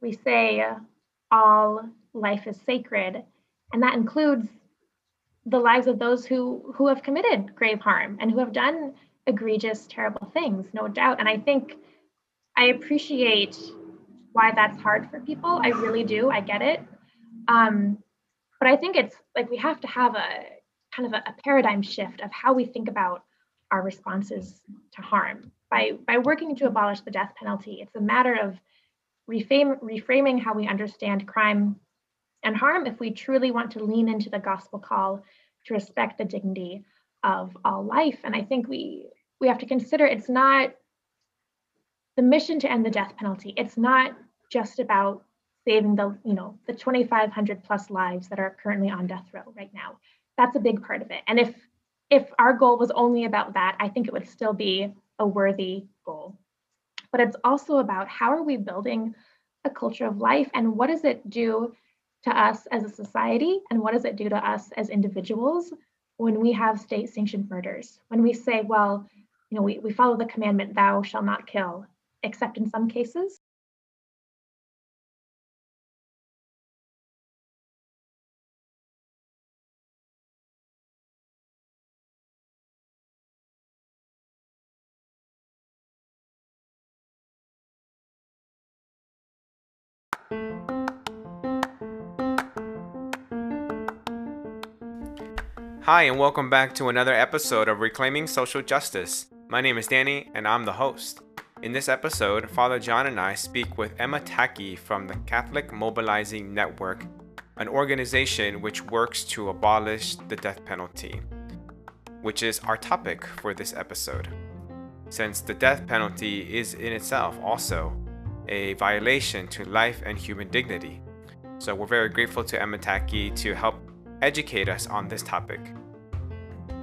we say all life is sacred, and that includes the lives of those who who have committed grave harm and who have done egregious, terrible things, no doubt. And I think I appreciate why that's hard for people. I really do. I get it. Um, but I think it's like we have to have a kind of a, a paradigm shift of how we think about our responses to harm. By, by working to abolish the death penalty, it's a matter of reframe, reframing how we understand crime and harm if we truly want to lean into the gospel call to respect the dignity of all life. And I think we we have to consider it's not the mission to end the death penalty. It's not just about saving the you know the 2,500 plus lives that are currently on death row right now. That's a big part of it. And if if our goal was only about that, I think it would still be a worthy goal. But it's also about how are we building a culture of life and what does it do to us as a society and what does it do to us as individuals when we have state sanctioned murders? When we say, well, you know, we, we follow the commandment, thou shall not kill, except in some cases, Hi, and welcome back to another episode of Reclaiming Social Justice. My name is Danny, and I'm the host. In this episode, Father John and I speak with Emma Tacky from the Catholic Mobilizing Network, an organization which works to abolish the death penalty, which is our topic for this episode. Since the death penalty is in itself also a violation to life and human dignity. So we're very grateful to Emma Tacky to help educate us on this topic.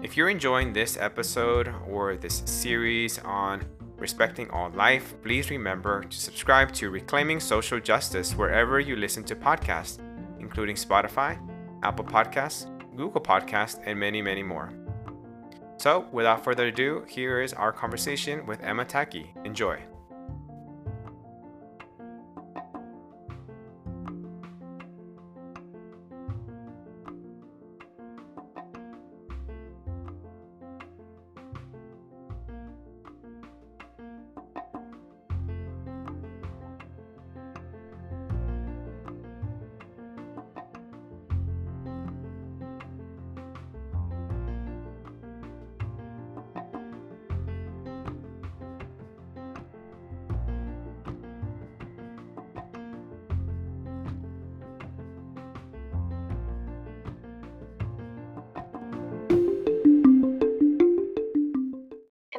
If you're enjoying this episode or this series on respecting all life, please remember to subscribe to Reclaiming Social Justice wherever you listen to podcasts, including Spotify, Apple Podcasts, Google Podcasts, and many, many more. So, without further ado, here is our conversation with Emma Tacky. Enjoy.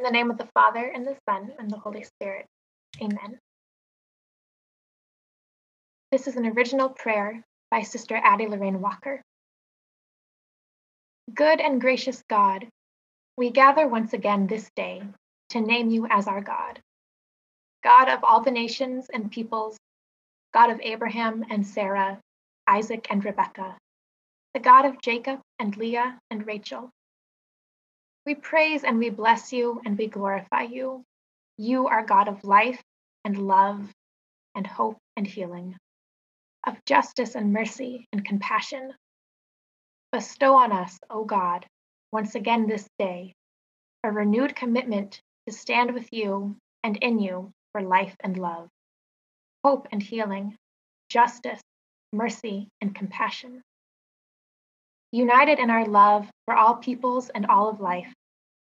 The name of the Father, and the Son, and the Holy Spirit. Amen. This is an original prayer by Sister Addie Lorraine Walker. Good and gracious God, we gather once again this day to name you as our God. God of all the nations and peoples, God of Abraham and Sarah, Isaac and Rebekah, the God of Jacob and Leah and Rachel, we praise and we bless you and we glorify you. You are God of life and love and hope and healing, of justice and mercy and compassion. Bestow on us, O God, once again this day, a renewed commitment to stand with you and in you for life and love, hope and healing, justice, mercy, and compassion. United in our love for all peoples and all of life,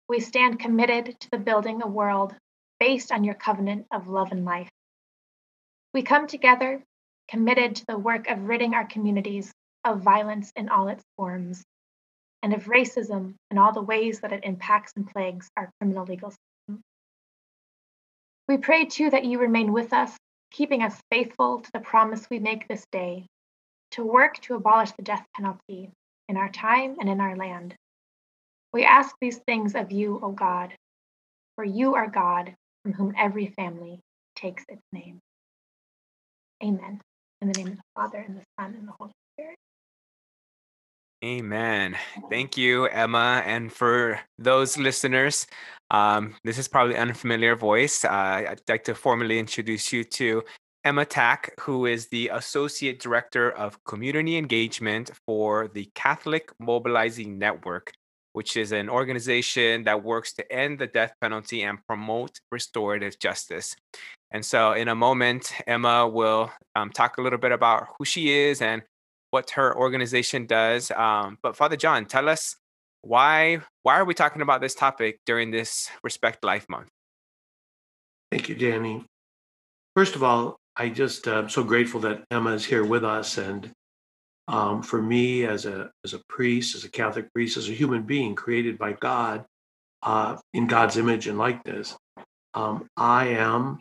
we stand committed to the building a world based on your covenant of love and life. We come together committed to the work of ridding our communities of violence in all its forms and of racism in all the ways that it impacts and plagues our criminal legal system. We pray too that you remain with us, keeping us faithful to the promise we make this day to work to abolish the death penalty in our time and in our land. We ask these things of you, O God, for you are God from whom every family takes its name. Amen. In the name of the Father, and the Son, and the Holy Spirit. Amen. Thank you, Emma. And for those listeners, um, this is probably unfamiliar voice. Uh, I'd like to formally introduce you to Emma Tack, who is the Associate Director of Community Engagement for the Catholic Mobilizing Network, which is an organization that works to end the death penalty and promote restorative justice. And so, in a moment, Emma will um, talk a little bit about who she is and what her organization does. Um, but Father John, tell us why why are we talking about this topic during this Respect Life Month? Thank you, Danny. First of all, I just uh, I'm so grateful that Emma is here with us, and um, for me as a as a priest, as a Catholic priest, as a human being created by God uh, in God's image and likeness, um, I am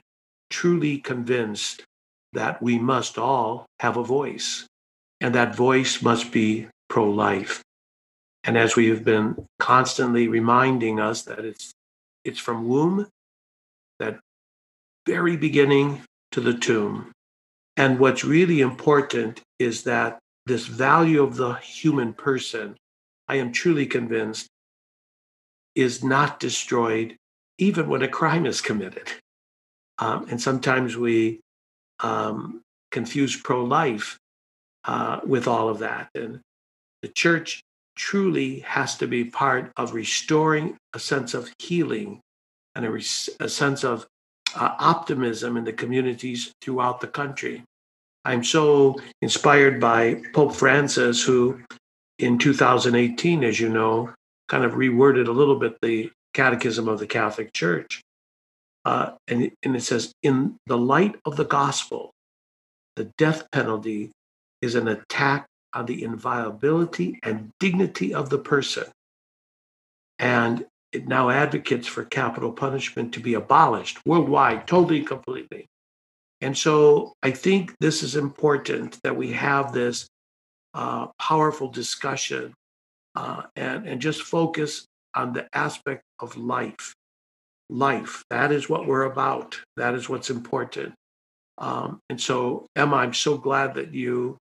truly convinced that we must all have a voice, and that voice must be pro-life. And as we have been constantly reminding us that it's it's from womb, that very beginning to the tomb. And what's really important is that this value of the human person, I am truly convinced, is not destroyed even when a crime is committed. Um, and sometimes we um, confuse pro life uh, with all of that. And the church truly has to be part of restoring a sense of healing and a, res- a sense of uh, optimism in the communities throughout the country. I'm so inspired by Pope Francis, who in 2018, as you know, kind of reworded a little bit the Catechism of the Catholic Church. Uh, and, and it says, in the light of the gospel, the death penalty is an attack on the inviolability and dignity of the person. And now advocates for capital punishment to be abolished worldwide, totally, completely. And so I think this is important that we have this uh, powerful discussion uh, and, and just focus on the aspect of life. Life, that is what we're about. That is what's important. Um, and so, Emma, I'm so glad that you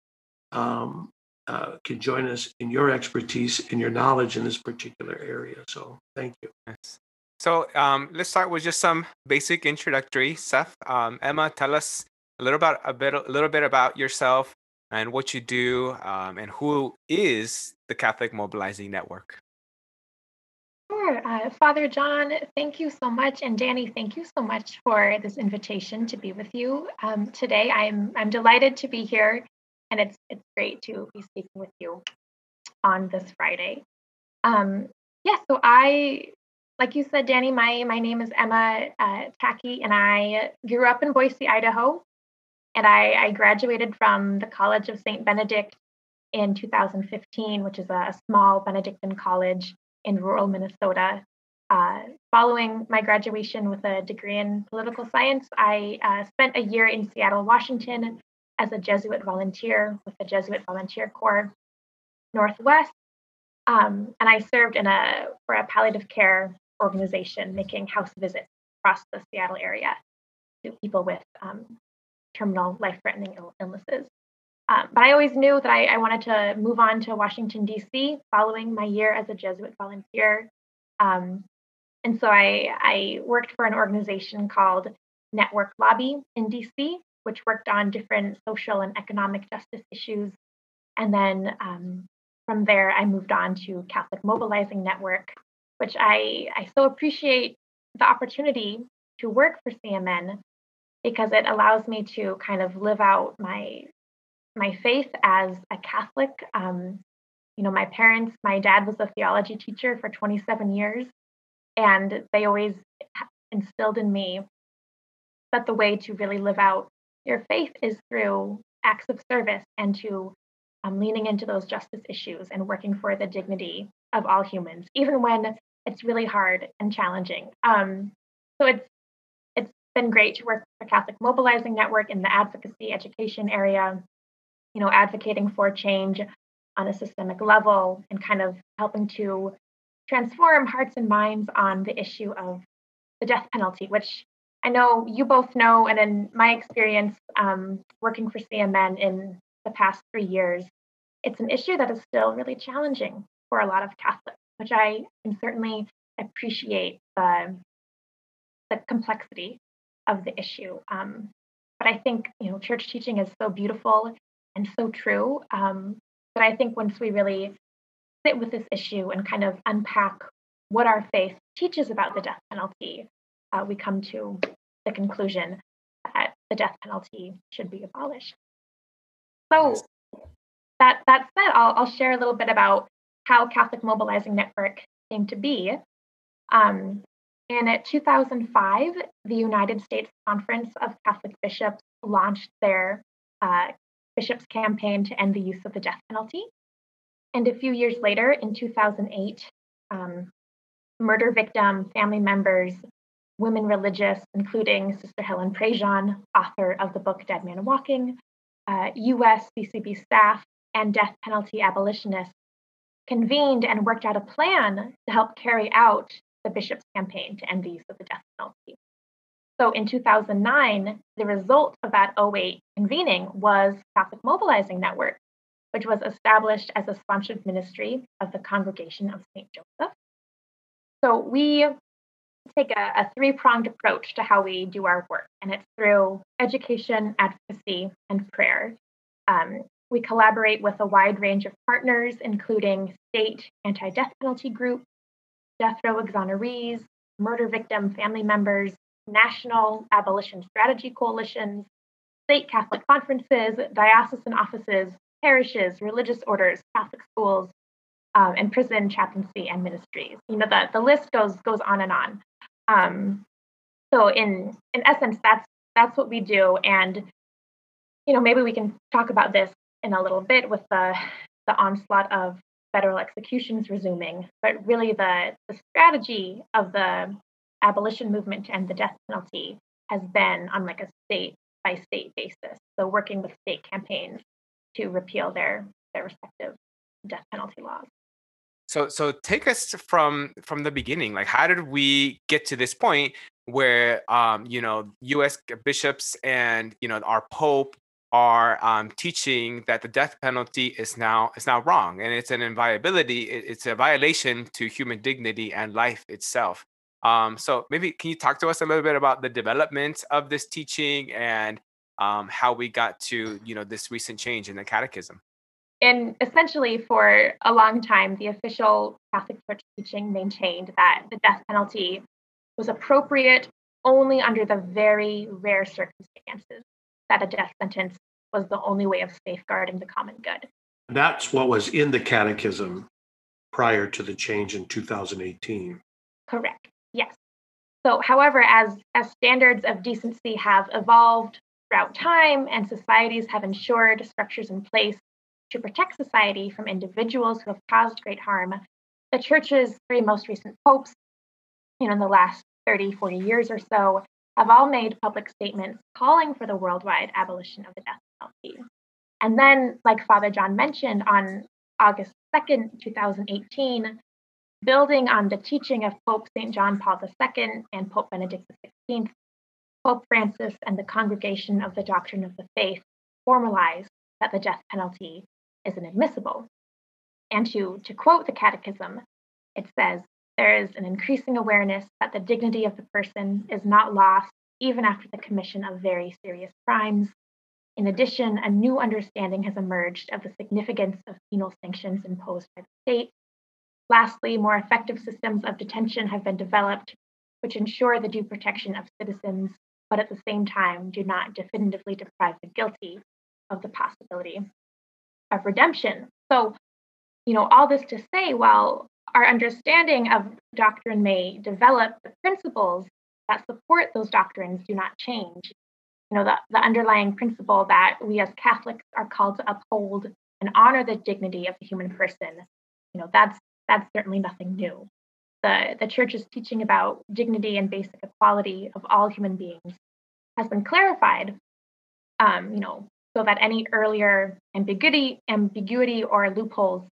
um, uh, can join us in your expertise and your knowledge in this particular area. So thank you. Yes. So um, let's start with just some basic introductory stuff. Um, Emma, tell us a little about a bit, a little bit about yourself and what you do, um, and who is the Catholic Mobilizing Network. Sure. Uh, Father John, thank you so much. And Danny, thank you so much for this invitation to be with you um, today. I'm, I'm delighted to be here and it's it's great to be speaking with you on this Friday. Um, yeah, so I, like you said, Danny, my my name is Emma uh, Tacky, and I grew up in Boise, Idaho, and I, I graduated from the College of Saint Benedict in 2015, which is a small Benedictine college in rural Minnesota. Uh, following my graduation with a degree in political science, I uh, spent a year in Seattle, Washington, as a Jesuit volunteer with the Jesuit Volunteer Corps Northwest. Um, and I served in a for a palliative care organization making house visits across the Seattle area to people with um, terminal life-threatening Ill- illnesses. Um, but I always knew that I, I, wanted to move on to Washington, D.C. following my year as a Jesuit volunteer. Um, and so I, I worked for an organization called Network Lobby in D.C., which worked on different social and economic justice issues. And then um, from there, I moved on to Catholic Mobilizing Network, which I, I so appreciate the opportunity to work for CMN because it allows me to kind of live out my my faith as a Catholic. Um, you know, my parents, my dad was a theology teacher for 27 years, and they always instilled in me that the way to really live out your faith is through acts of service and to um, leaning into those justice issues and working for the dignity of all humans, even when it's really hard and challenging. Um, so it's it's been great to work for the Catholic Mobilizing Network in the advocacy education area, you know, advocating for change on a systemic level and kind of helping to transform hearts and minds on the issue of the death penalty, which I know you both know, and in my experience um, working for CMN in the past three years, it's an issue that is still really challenging for a lot of Catholics, which I can certainly appreciate the, the complexity of the issue. Um, but I think you know church teaching is so beautiful and so true. Um, but I think once we really sit with this issue and kind of unpack what our faith teaches about the death penalty, uh, we come to the conclusion that the death penalty should be abolished. So that that said, I'll, I'll share a little bit about how Catholic Mobilizing Network came to be. Um, in 2005, the United States Conference of Catholic Bishops launched their uh, bishops' campaign to end the use of the death penalty. And a few years later, in 2008, um, murder victim family members, women religious, including Sister Helen Prejean, author of the book Dead Man Walking, uh, USCCB staff, and death penalty abolitionists convened and worked out a plan to help carry out the bishop's campaign to end the use of the death penalty. So in 2009, the result of that 08 convening was Catholic Mobilizing Network, which was established as a sponsored ministry of the Congregation of St. Joseph. So we take a, a three pronged approach to how we do our work, and it's through education, advocacy, and prayer. Um, we collaborate with a wide range of partners, including state anti death penalty groups, death row exonerees, murder victim family members, national abolition strategy coalitions, state Catholic conferences, diocesan offices, parishes, religious orders, Catholic schools, um, and prison chaplaincy and ministries. You know, the, the list goes goes on and on. Um, so in in essence, that's that's what we do. And you know, maybe we can talk about this in a little bit with the the onslaught of federal executions resuming. But really, the the strategy of the abolition movement and the death penalty has been on like a state by state basis. So working with state campaigns to repeal their their respective death penalty laws. So so take us from from the beginning. Like how did we get to this point where um, you know U.S. bishops and you know our Pope are um, teaching that the death penalty is now is now wrong and it's an inviolability. It's a violation to human dignity and life itself. Um, so maybe can you talk to us a little bit about the development of this teaching and um, how we got to you know this recent change in the catechism? And essentially, for a long time, the official Catholic Church teaching maintained that the death penalty was appropriate only under the very rare circumstances that a death sentence was the only way of safeguarding the common good. That's what was in the catechism prior to the change in 2018. Correct. Yes. So, however, as, as standards of decency have evolved throughout time and societies have ensured structures in place to protect society from individuals who have caused great harm, the church's three most recent popes, you know, in the last 30, 40 years or so, have all made public statements calling for the worldwide abolition of the death penalty. And then, like Father John mentioned, on August 2nd, 2018, building on the teaching of Pope St. John Paul II and Pope Benedict XVI, Pope Francis and the Congregation of the Doctrine of the Faith formalized that the death penalty is inadmissible. And to, to quote the Catechism, it says, there is an increasing awareness that the dignity of the person is not lost even after the commission of very serious crimes. In addition, a new understanding has emerged of the significance of penal sanctions imposed by the state. Lastly, more effective systems of detention have been developed, which ensure the due protection of citizens, but at the same time do not definitively deprive the guilty of the possibility of redemption. So, you know, all this to say, while our understanding of doctrine may develop, the principles that support those doctrines do not change. You know, the, the underlying principle that we as Catholics are called to uphold and honor the dignity of the human person, you know, that's that's certainly nothing new. The, the church's teaching about dignity and basic equality of all human beings has been clarified, um, you know, so that any earlier ambiguity, ambiguity or loopholes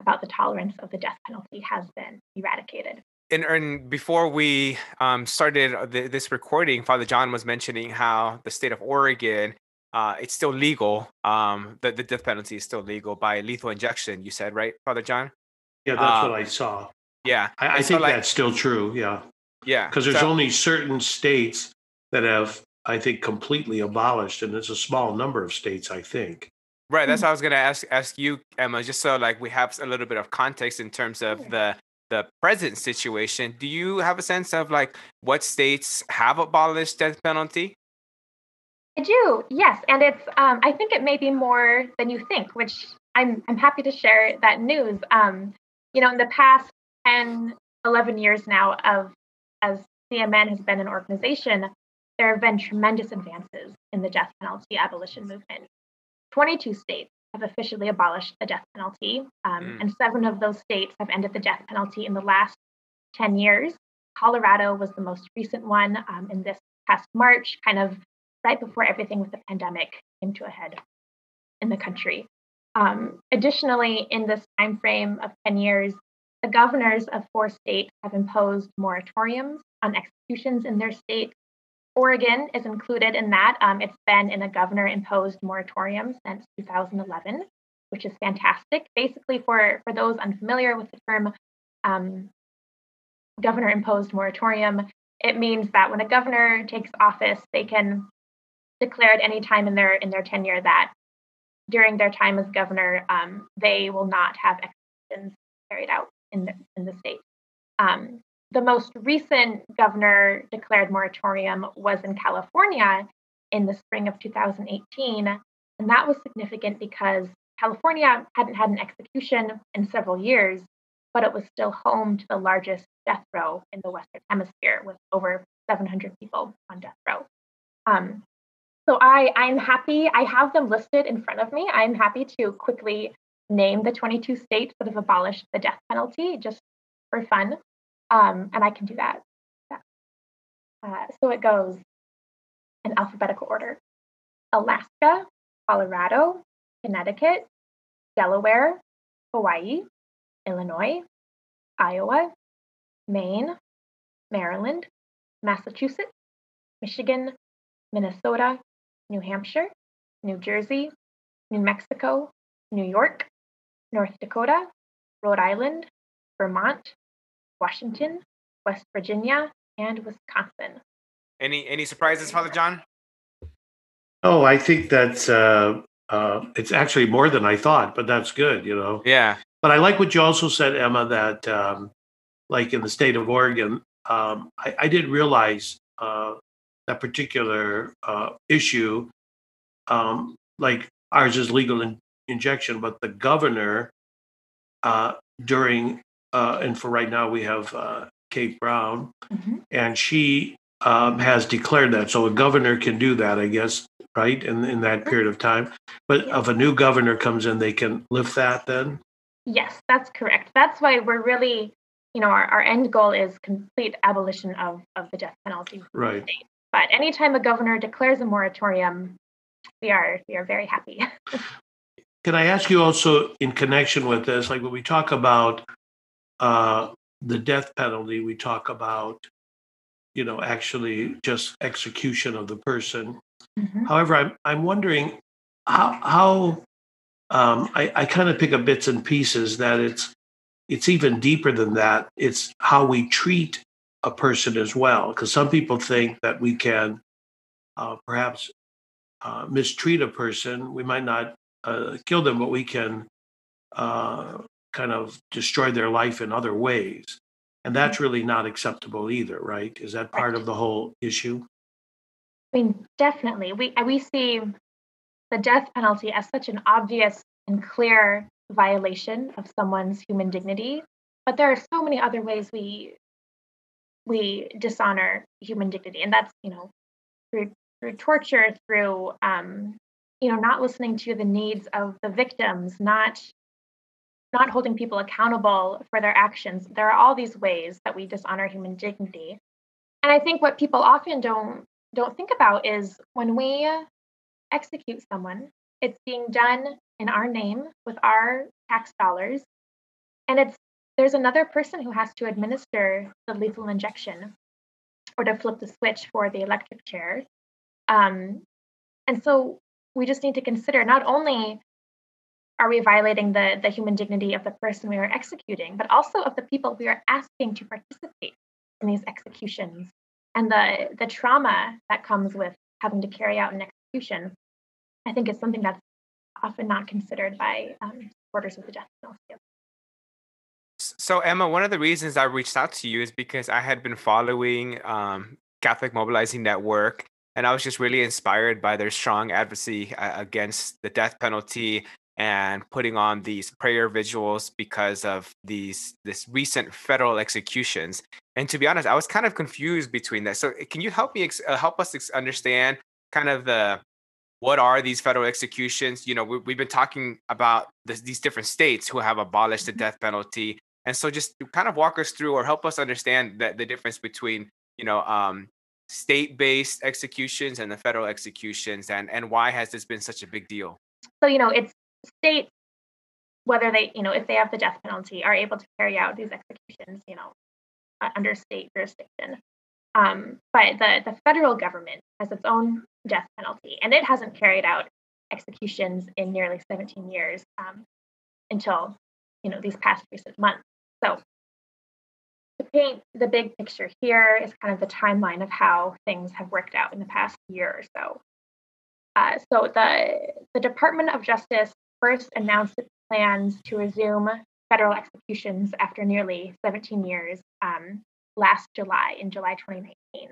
about the tolerance of the death penalty has been eradicated. And, and before we um, started the, this recording, Father John was mentioning how the state of Oregon, uh, it's still legal. Um, the, the death penalty is still legal by lethal injection. You said right, Father John? Yeah, that's um, what I saw. Yeah, I, I think so like, that's still true. Yeah, yeah, because there's so, only certain states that have I think, completely abolished, and it's a small number of states, I think. Right. That's what I was gonna ask ask you, Emma, just so like we have a little bit of context in terms of the the present situation. Do you have a sense of like what states have abolished death penalty? I do, yes, and it's. Um, I think it may be more than you think, which I'm. I'm happy to share that news. Um, you know, in the past 10, 11 years now of as CMN has been an organization, there have been tremendous advances in the death penalty abolition movement. 22 states have officially abolished the death penalty, um, mm. and seven of those states have ended the death penalty in the last 10 years. Colorado was the most recent one um, in this past March, kind of right before everything with the pandemic came to a head in the country. Um, additionally, in this time frame of 10 years, the governors of four states have imposed moratoriums on executions in their state. Oregon is included in that. Um, it's been in a governor imposed moratorium since 2011, which is fantastic. Basically, for, for those unfamiliar with the term um, governor imposed moratorium, it means that when a governor takes office, they can declare at any time in their in their tenure that during their time as governor, um, they will not have executions carried out in the, in the state. Um, the most recent governor declared moratorium was in California in the spring of 2018. And that was significant because California hadn't had an execution in several years, but it was still home to the largest death row in the Western Hemisphere with over 700 people on death row. Um, so I, I'm happy, I have them listed in front of me. I'm happy to quickly name the 22 states that have abolished the death penalty just for fun. Um, and I can do that. Uh, so it goes in alphabetical order Alaska, Colorado, Connecticut, Delaware, Hawaii, Illinois, Iowa, Maine, Maryland, Massachusetts, Michigan, Minnesota, New Hampshire, New Jersey, New Mexico, New York, North Dakota, Rhode Island, Vermont, Washington, West Virginia, and Wisconsin. Any any surprises, Father John? Oh, I think that's uh, uh, it's actually more than I thought, but that's good, you know. Yeah. But I like what you also said, Emma, that um, like in the state of Oregon, um, I, I, didn't realize uh, that particular uh, issue. Um, like ours is legal in, injection, but the governor uh, during uh, and for right now we have uh, Kate Brown, mm-hmm. and she um, has declared that. So a governor can do that, I guess, right? In in that period of time. But if a new governor comes in, they can lift that then. Yes, that's correct. That's why we're really, you know, our, our end goal is complete abolition of of the death penalty. Right. But anytime a governor declares a moratorium, we are we are very happy. Can I ask you also in connection with this, like when we talk about uh, the death penalty, we talk about, you know, actually just execution of the person. Mm-hmm. However, I'm I'm wondering how how um, I, I kind of pick up bits and pieces that it's it's even deeper than that. It's how we treat a person as well, because some people think that we can uh, perhaps uh, mistreat a person. We might not uh, kill them, but we can uh, kind of destroy their life in other ways. And that's mm-hmm. really not acceptable either, right? Is that part of the whole issue? I mean, definitely. We we see the death penalty as such an obvious and clear violation of someone's human dignity, but there are so many other ways we we dishonor human dignity, and that's you know through through torture, through um, you know not listening to the needs of the victims, not not holding people accountable for their actions. There are all these ways that we dishonor human dignity. And I think what people often don't don't think about is when we execute someone, it's being done in our name with our tax dollars. And it's there's another person who has to administer the lethal injection or to flip the switch for the electric chair. Um, and so we just need to consider not only are we violating the, the human dignity of the person we are executing, but also of the people we are asking to participate in these executions and the, the trauma that comes with having to carry out an execution, I think is something that's often not considered by um, supporters of the death penalty. So, Emma, one of the reasons I reached out to you is because I had been following um, Catholic Mobilizing Network, and I was just really inspired by their strong advocacy uh, against the death penalty and putting on these prayer vigils because of these this recent federal executions. And to be honest, I was kind of confused between that. So, can you help me ex- uh, help us ex- understand kind of the what are these federal executions? You know, we, have been talking about this, these different states who have abolished the mm-hmm. death penalty, and so just kind of walk us through or help us understand that the difference between you know um, state-based executions and the federal executions, and and why has this been such a big deal? So you know, it's states whether they you know if they have the death penalty are able to carry out these executions, you know, under state jurisdiction. Um, but the the federal government has its own death penalty, and it hasn't carried out executions in nearly 17 years um, until you know these past recent months. So to paint the big picture here is kind of the timeline of how things have worked out in the past year or so. Uh, so the the Department of Justice first announced its plans to resume federal executions after nearly 17 years um, last July, in July 2019.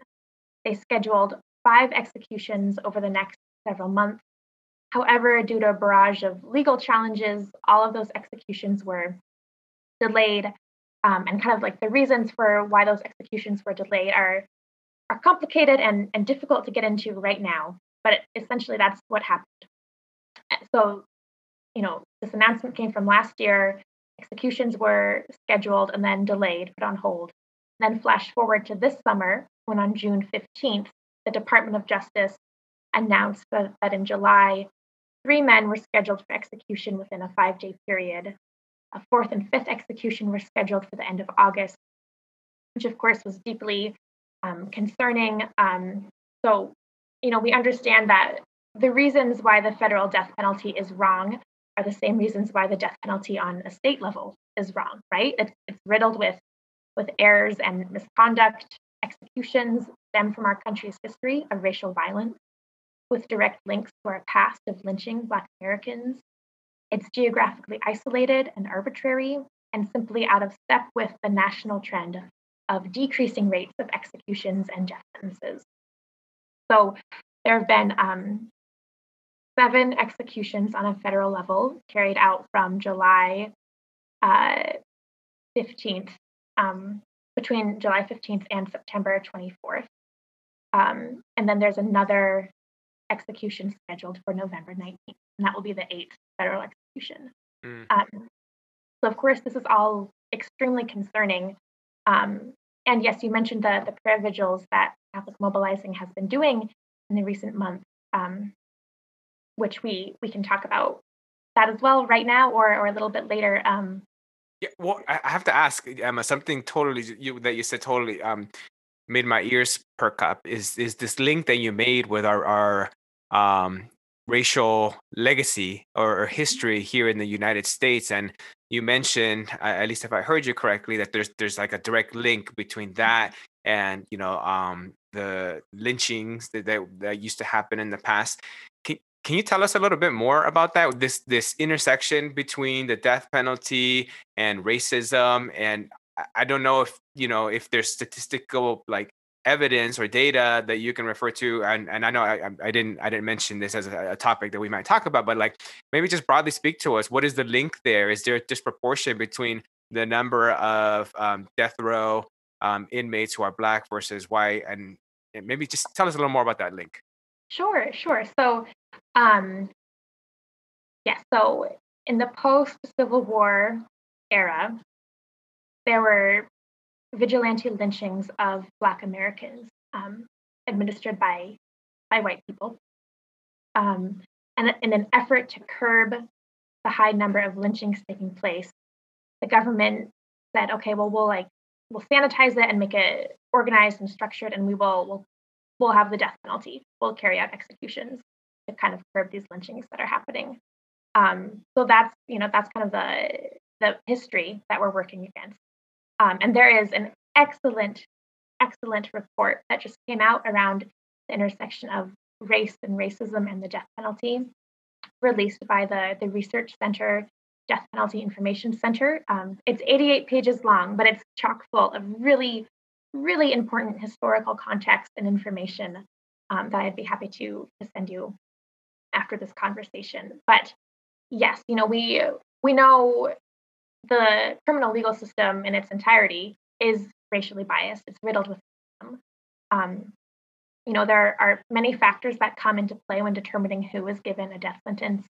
They scheduled five executions over the next several months. However, due to a barrage of legal challenges, all of those executions were delayed. Um, and kind of like the reasons for why those executions were delayed are, are complicated and, and difficult to get into right now. But essentially, that's what happened. So, you know, this announcement came from last year. Executions were scheduled and then delayed, put on hold. Then flash forward to this summer, when on June 15th, the Department of Justice announced that, that in July, three men were scheduled for execution within a five day period. A fourth and fifth execution were scheduled for the end of August, which of course was deeply um, concerning. Um, so, you know, we understand that the reasons why the federal death penalty is wrong are the same reasons why the death penalty on a state level is wrong, right? It's, riddled with with errors and misconduct. Executions stem from our country's history of racial violence, with direct links to our past of lynching Black Americans. It's geographically isolated and arbitrary, and simply out of step with the national trend of decreasing rates of executions and death sentences. So there have been um, seven executions on a federal level carried out from July uh, 15th um, between July 15th and September 24th. Um, and then there's another execution scheduled for November 19th, and that will be the eighth federal execution. Mm. Um, so, of course, this is all extremely concerning. Um, and yes, you mentioned the, the prayer vigils that Catholic Mobilizing has been doing in the recent months, um, which we, we can talk about that as well right now or, or a little bit later. Um, yeah, well, I have to ask Emma something totally you that you said totally um made my ears perk up. Is is this link that you made with our our um racial legacy or, or history here in the United States? And you mentioned, uh, at least if I heard you correctly, that there's there's like a direct link between that and you know um the lynchings that, that, that used to happen in the past. Can you tell us a little bit more about that? This this intersection between the death penalty and racism, and I don't know if you know if there's statistical like evidence or data that you can refer to and, and i know I, I didn't i didn't mention this as a, a, topic that we might talk about but like maybe just broadly speak to us. What is the link there? Is there a disproportion between the number of um, death row um, inmates who are black versus white? And, and maybe just tell us a little more about that link. Sure sure. So um, yeah, so in the post Civil War era, there were vigilante lynchings of Black Americans um, administered by, by white people. Um, and in an effort to curb the high number of lynchings taking place, the government said, okay, well, we'll like, we'll sanitize it and make it organized and structured, and we will, we'll, we'll have the death penalty. We'll carry out executions to kind of curb these lynchings that are happening. Um, so that's you know that's kind of the the history that we're working against. Um, and there is an excellent, excellent report that just came out around the intersection of Race and Racism and the Death Penalty, released by the, the Research Center Death Penalty Information Center. Um, it's 88 pages long, but it's chock full of really, really important historical context and information um, that I'd be happy to, to send you after this conversation. But yes, you know, we we know the criminal legal system in its entirety is racially biased. It's riddled with um, you know, there are many factors that come into play when determining who is given a death sentence,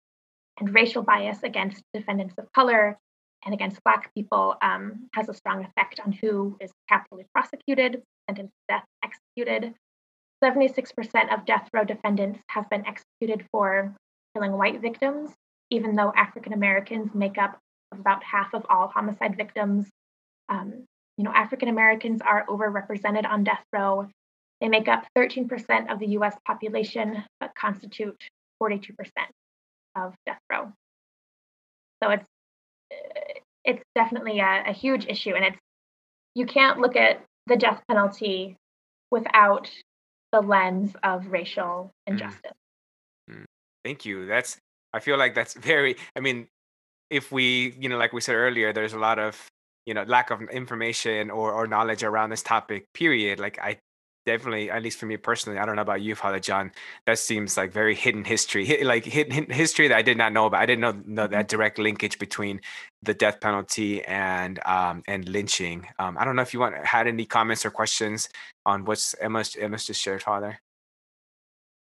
and racial bias against defendants of color and against Black people um, has a strong effect on who is capitally prosecuted, sentenced to death, executed. 76% of death row defendants have been executed for killing white victims, even though African Americans make up about half of all homicide victims. Um, you know, African Americans are overrepresented on death row. They make up 13% of the US population, but constitute 42% of death row. So it's it's definitely a, a huge issue, and it's you can't look at the death penalty without the lens of racial mm. injustice. Mm. Thank you. That's I feel like that's very. I mean, if we, you know, like we said earlier, there's a lot of you know lack of information or, or knowledge around this topic period like i definitely at least for me personally i don't know about you father john that seems like very hidden history like hidden history that i did not know about. I didn't know, know that mm-hmm. direct linkage between the death penalty and um and lynching. Um i don't know if you want had any comments or questions on what's emma's emma's just shared father?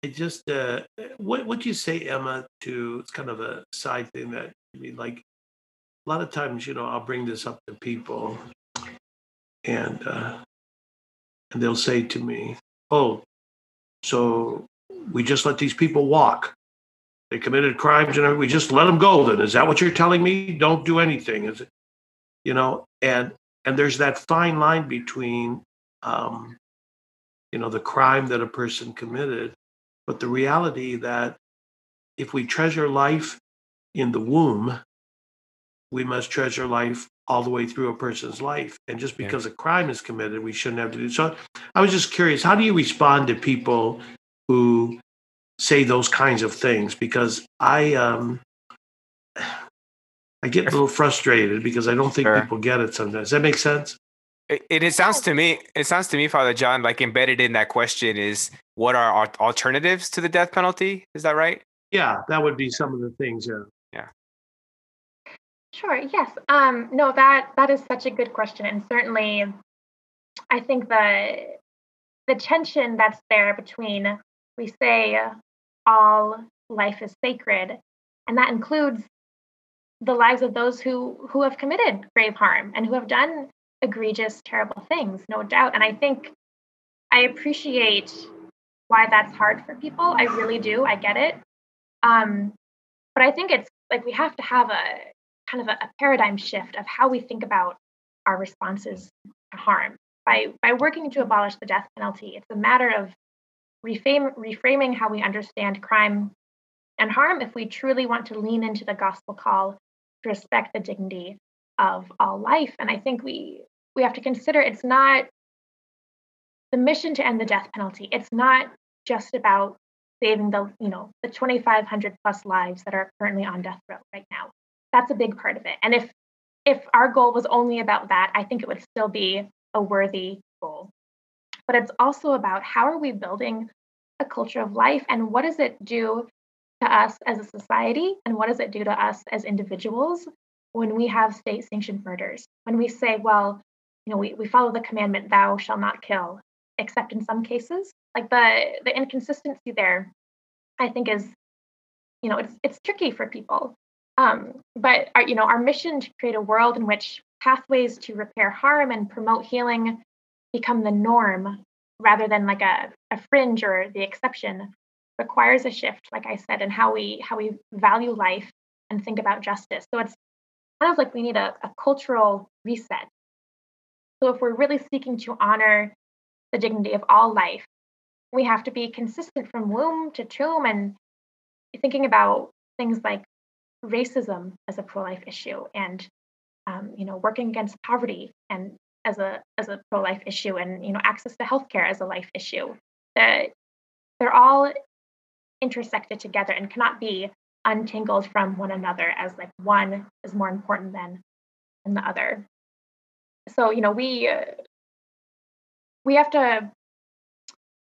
It just uh what what do you say emma to it's kind of a side thing that i mean like a lot of times, you know, I'll bring this up to people, and uh, and they'll say to me, "Oh, so we just let these people walk? They committed crimes, and we just let them go? Then is that what you're telling me? Don't do anything? Is it, you know?" And and there's that fine line between, um, you know, the crime that a person committed, but the reality that if we treasure life in the womb we must treasure life all the way through a person's life. And just because yeah. a crime is committed, we shouldn't have to do so. I was just curious, how do you respond to people who say those kinds of things? Because I um I get a little frustrated because I don't think sure. people get it sometimes. Does that make sense? It, it, sounds to me, it sounds to me, Father John, like embedded in that question is what are our alternatives to the death penalty? Is that right? Yeah, that would be some of the things. Yeah. Sure. Yes. Um, no, that that is such a good question, and certainly, I think the the tension that's there between we say all life is sacred, and that includes the lives of those who who have committed grave harm and who have done egregious, terrible things, no doubt. And I think I appreciate why that's hard for people. I really do. I get it. Um, but I think it's like we have to have a kind of a, a paradigm shift of how we think about our responses to harm. By, by working to abolish the death penalty, it's a matter of reframe, reframing how we understand crime and harm if we truly want to lean into the gospel call to respect the dignity of all life. And I think we we have to consider it's not the mission to end the death penalty. It's not just about saving the you know the 2,500 plus lives that are currently on death row right now that's a big part of it. And if if our goal was only about that, I think it would still be a worthy goal. But it's also about how are we building a culture of life and what does it do to us as a society and what does it do to us as individuals when we have state sanctioned murders? When we say, well, you know, we, we follow the commandment, thou shall not kill, except in some cases. Like the the inconsistency there, I think is, you know, it's it's tricky for people um, but our, you know, our mission to create a world in which pathways to repair harm and promote healing become the norm rather than like a, a fringe or the exception requires a shift, like I said, in how we how we value life and think about justice. So it's kind of like we need a, a cultural reset. So if we're really seeking to honor the dignity of all life, we have to be consistent from womb to tomb and thinking about things like racism as a pro-life issue and um, you know working against poverty and as a as a pro-life issue and you know access to healthcare as a life issue that they're all intersected together and cannot be untangled from one another as like one is more important than, than the other. So, you know, we uh, we have to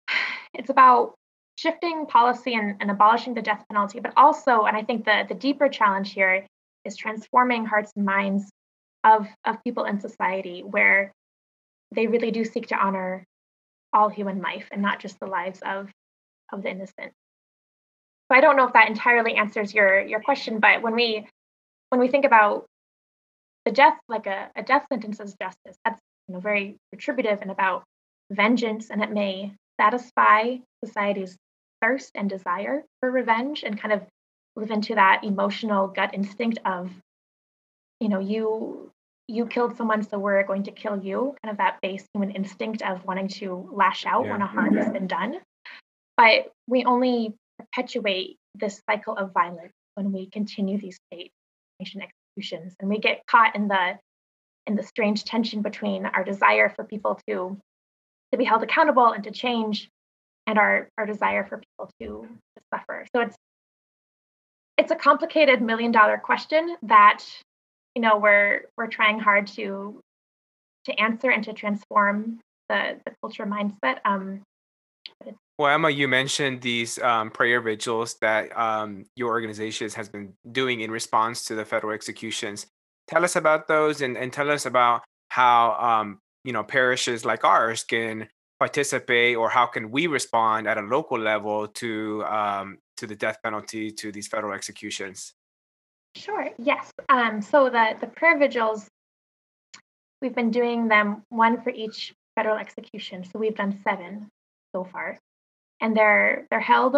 it's about shifting policy and, and abolishing the death penalty, but also, and I think the, the deeper challenge here is transforming hearts and minds of, of people in society where they really do seek to honor all human life and not just the lives of, of the innocent. So I don't know if that entirely answers your, your question, but when we when we think about the death, like a, a death sentence as justice, that's you know very retributive and about vengeance, and it may satisfy society's thirst and desire for revenge and kind of live into that emotional gut instinct of you know you you killed someone so we're going to kill you kind of that base human instinct of wanting to lash out yeah. when a harm has been done but we only perpetuate this cycle of violence when we continue these state executions and we get caught in the in the strange tension between our desire for people to to be held accountable and to change and our our desire for people to, suffer. So it's it's a complicated million dollar question that you know we're we're trying hard to to answer and to transform the the culture mindset. Um, well, Emma, you mentioned these um, prayer vigils that um, your organization has been doing in response to the federal executions. Tell us about those, and, and tell us about how um, you know parishes like ours can participate or how can we respond at a local level to um, to the death penalty to these federal executions? Sure yes um, so the the prayer vigils we've been doing them one for each federal execution so we've done seven so far. And they're they're held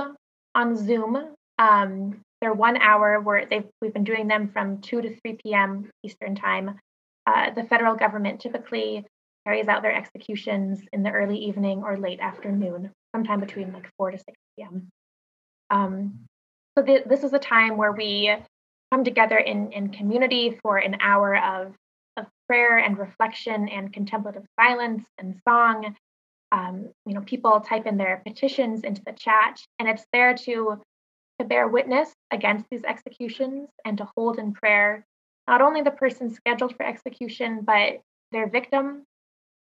on zoom um, they're one hour where they've we've been doing them from 2 to 3 p.m eastern time. Uh, the federal government typically carries out their executions in the early evening or late afternoon, sometime between like 4 to 6 p.m. Um, so th- this is a time where we come together in, in community for an hour of, of prayer and reflection and contemplative silence and song. Um, you know, people type in their petitions into the chat, and it's there to to bear witness against these executions and to hold in prayer not only the person scheduled for execution, but their victim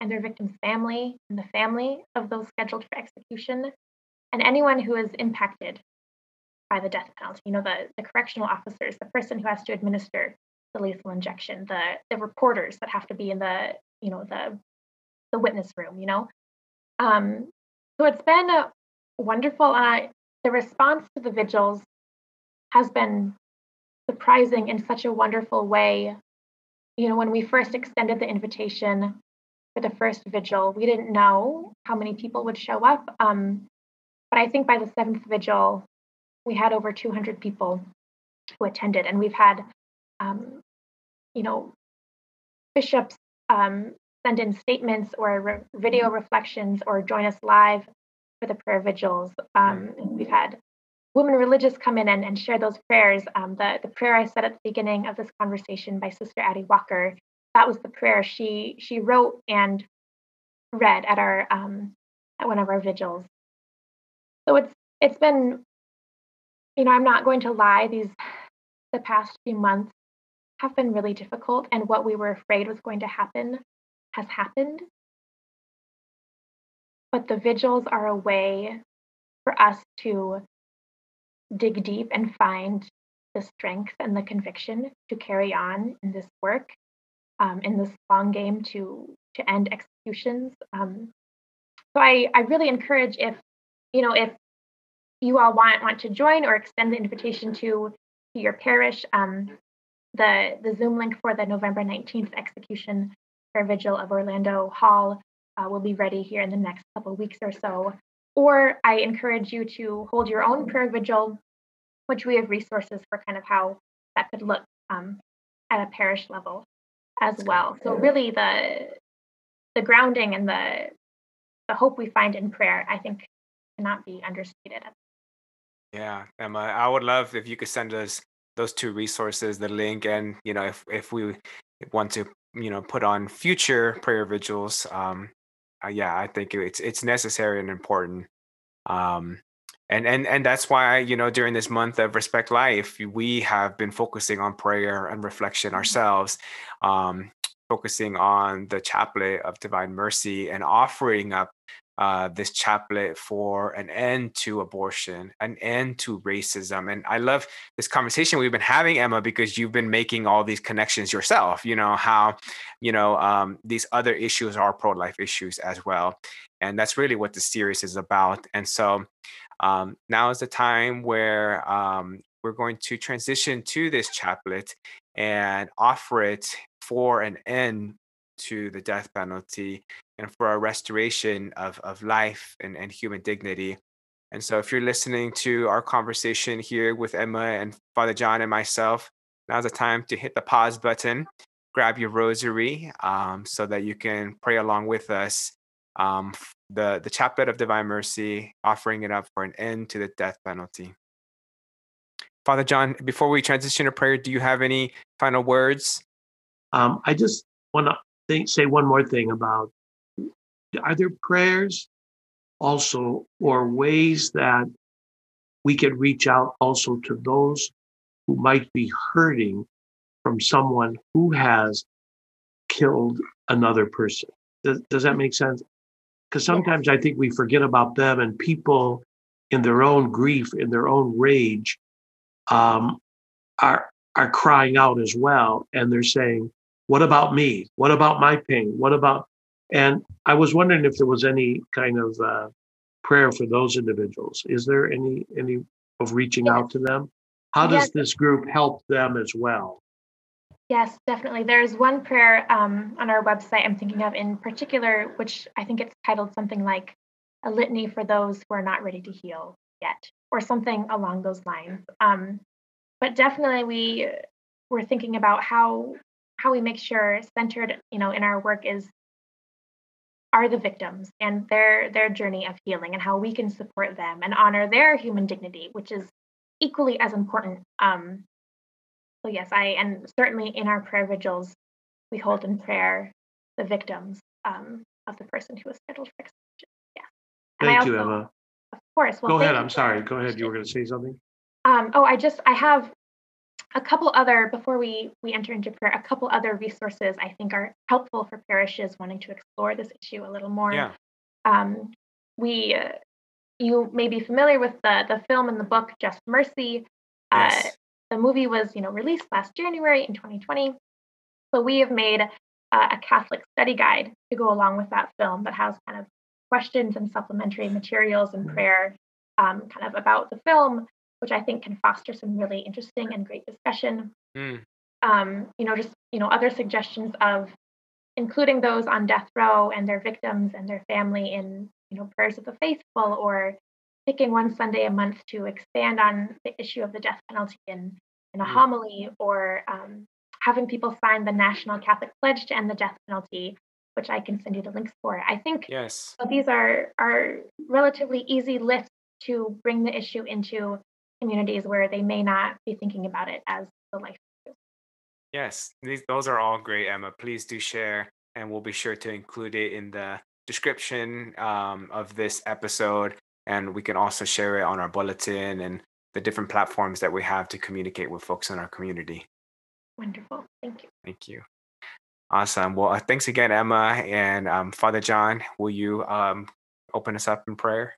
and their victim's family and the family of those scheduled for execution, and anyone who is impacted by the death penalty. You know, the, the correctional officers, the person who has to administer the lethal injection, the the reporters that have to be in the you know the the witness room. You know, um, so it's been a wonderful. Uh, the response to the vigils has been surprising in such a wonderful way. You know, when we first extended the invitation for the first vigil, we didn't know how many people would show up. Um, but I think by the seventh vigil, we had over 200 people who attended, and we've had, um, you know, bishops um, send in statements or re- video reflections or join us live for the prayer vigils. Um, we've had women religious come in and, and share those prayers. Um, the, the prayer I said at the beginning of this conversation by Sister Addie Walker that was the prayer she she wrote and read at our um, at one of our vigils. So it's it's been, you know, I'm not going to lie. These the past few months have been really difficult, and what we were afraid was going to happen has happened. But the vigils are a way for us to dig deep and find the strength and the conviction to carry on in this work um, in this long game to to end executions. Um, so I, I really encourage if you know if you all want want to join or extend the invitation to to your parish, um, the the Zoom link for the November 19th execution prayer vigil of Orlando Hall uh, will be ready here in the next couple weeks or so. Or I encourage you to hold your own prayer vigil, which we have resources for kind of how that could look um, at a parish level as well. So really the the grounding and the the hope we find in prayer, I think cannot be understated. Yeah, Emma, I would love if you could send us those two resources, the link, and you know, if if we want to, you know, put on future prayer vigils, um, uh, yeah, I think it's it's necessary and important. Um, and and and that's why you know during this month of respect life we have been focusing on prayer and reflection mm-hmm. ourselves um, focusing on the chaplet of divine mercy and offering up uh, this chaplet for an end to abortion, an end to racism. And I love this conversation we've been having, Emma, because you've been making all these connections yourself. You know, how, you know, um, these other issues are pro life issues as well. And that's really what the series is about. And so um, now is the time where um, we're going to transition to this chaplet and offer it for an end to the death penalty and for a restoration of, of life and, and human dignity. And so, if you're listening to our conversation here with Emma and Father John and myself, now's the time to hit the pause button, grab your rosary um, so that you can pray along with us um, the, the chaplet of divine mercy, offering it up for an end to the death penalty. Father John, before we transition to prayer, do you have any final words? Um, I just want to say one more thing about are there prayers also or ways that we can reach out also to those who might be hurting from someone who has killed another person? Does, does that make sense? Because sometimes yeah. I think we forget about them and people in their own grief, in their own rage, um, are are crying out as well, and they're saying, "What about me? What about my pain? What about?" And I was wondering if there was any kind of uh, prayer for those individuals. Is there any any of reaching yes. out to them? How does yes. this group help them as well? Yes, definitely. There's one prayer um, on our website I'm thinking of in particular, which I think it's titled something like a litany for those who are not ready to heal yet, or something along those lines. Um, but definitely, we we're thinking about how how we make sure centered, you know, in our work is are the victims and their their journey of healing and how we can support them and honor their human dignity which is equally as important um so yes i and certainly in our prayer vigils we hold in prayer the victims um of the person who was scheduled for execution yeah. And thank also, you emma. of course well, go ahead i'm sorry go ahead you were going to say something? Um oh i just i have a couple other before we we enter into prayer a couple other resources i think are helpful for parishes wanting to explore this issue a little more. Yeah. um, we uh, you may be familiar with the the film and the book just mercy. Uh, yes. uh, the movie was you know released last january in 2020 so we have made uh, a catholic study guide to go along with that film that has kind of questions and supplementary materials and mm-hmm. prayer um, kind of about the film which I think can foster some really interesting and great discussion. Mm. Um, you know, just you know, other suggestions of including those on death row and their victims and their family in you know prayers of the faithful, or picking one Sunday a month to expand on the issue of the death penalty in in a mm. homily, or um, having people sign the National Catholic Pledge to end the death penalty, which I can send you the links for. I think yes. So these are are relatively easy lists to bring the issue into communities where they may not be thinking about it as the life. Yes, these, those are all great, Emma. Please do share, and we'll be sure to include it in the description um, of this episode. And we can also share it on our bulletin and the different platforms that we have to communicate with folks in our community. Wonderful. Thank you. Thank you. Awesome. Well, uh, thanks again, Emma. And um, Father John, will you um, open us up in prayer?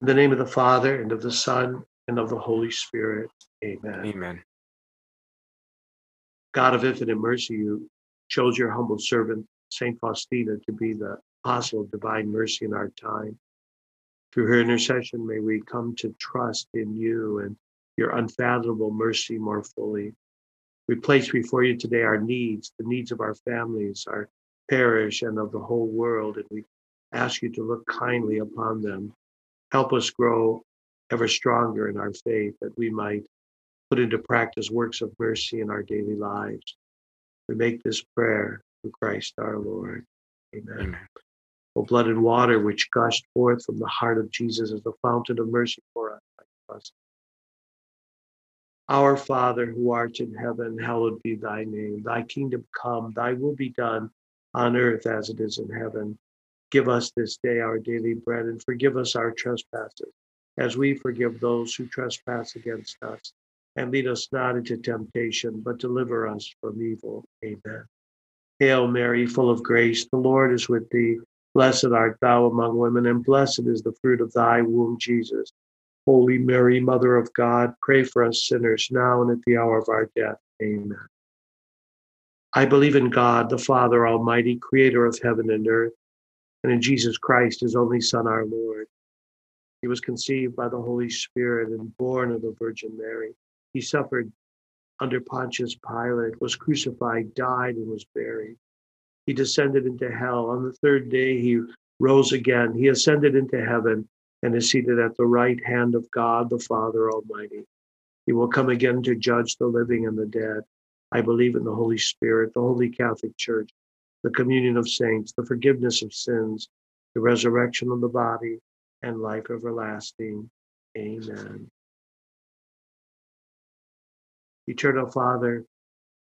In the name of the Father, and of the Son, and of the Holy Spirit. Amen. Amen. God of infinite mercy, you chose your humble servant, St. Faustina, to be the apostle of divine mercy in our time. Through her intercession, may we come to trust in you and your unfathomable mercy more fully. We place before you today our needs, the needs of our families, our parish, and of the whole world, and we ask you to look kindly upon them Help us grow ever stronger in our faith that we might put into practice works of mercy in our daily lives. We make this prayer through Christ our Lord. Amen. Amen. O blood and water which gushed forth from the heart of Jesus as the fountain of mercy for us. Our Father who art in heaven, hallowed be thy name. Thy kingdom come, thy will be done on earth as it is in heaven. Give us this day our daily bread and forgive us our trespasses, as we forgive those who trespass against us. And lead us not into temptation, but deliver us from evil. Amen. Hail Mary, full of grace, the Lord is with thee. Blessed art thou among women, and blessed is the fruit of thy womb, Jesus. Holy Mary, Mother of God, pray for us sinners now and at the hour of our death. Amen. I believe in God, the Father Almighty, creator of heaven and earth and in Jesus Christ, his only Son, our Lord. He was conceived by the Holy Spirit and born of the Virgin Mary. He suffered under Pontius Pilate, was crucified, died, and was buried. He descended into hell. On the third day, he rose again. He ascended into heaven and is seated at the right hand of God, the Father Almighty. He will come again to judge the living and the dead. I believe in the Holy Spirit, the Holy Catholic Church the communion of saints, the forgiveness of sins, the resurrection of the body, and life everlasting. Amen. Eternal Father,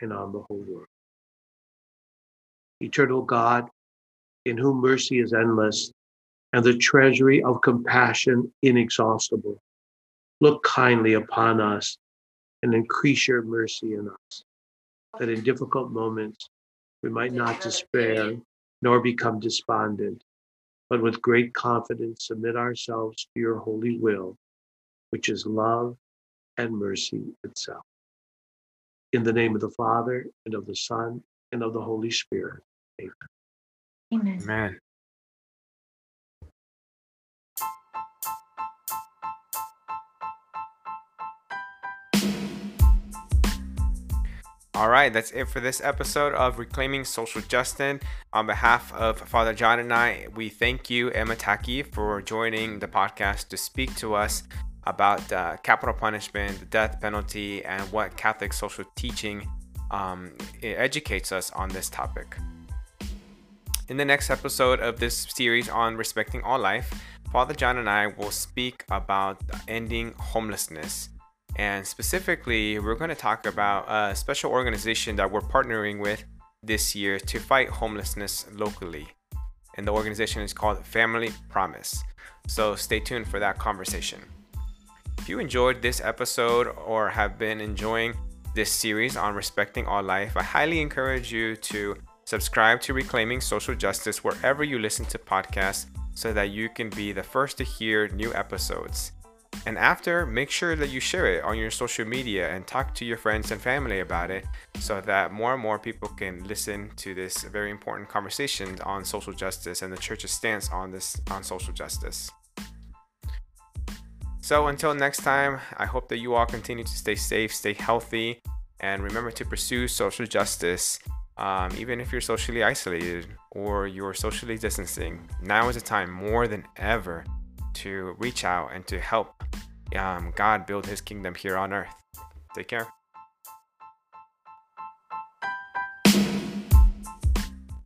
and on the whole world. Eternal God, in whom mercy is endless and the treasury of compassion inexhaustible, look kindly upon us and increase your mercy in us, that in difficult moments we might not despair nor become despondent, but with great confidence submit ourselves to your holy will which is love and mercy itself. In the name of the Father, and of the Son, and of the Holy Spirit. Amen. Amen. Amen. All right, that's it for this episode of Reclaiming Social Justice. On behalf of Father John and I, we thank you, Emma Tacke, for joining the podcast to speak to us about uh, capital punishment, the death penalty, and what Catholic social teaching um, educates us on this topic. In the next episode of this series on respecting all life, Father John and I will speak about ending homelessness. And specifically, we're going to talk about a special organization that we're partnering with this year to fight homelessness locally. And the organization is called Family Promise. So stay tuned for that conversation. If you enjoyed this episode or have been enjoying this series on respecting all life, I highly encourage you to subscribe to Reclaiming Social Justice wherever you listen to podcasts so that you can be the first to hear new episodes. And after, make sure that you share it on your social media and talk to your friends and family about it so that more and more people can listen to this very important conversation on social justice and the church's stance on this on social justice. So until next time, I hope that you all continue to stay safe, stay healthy, and remember to pursue social justice. Um, even if you're socially isolated or you're socially distancing, now is the time more than ever to reach out and to help um, God build his kingdom here on earth. Take care.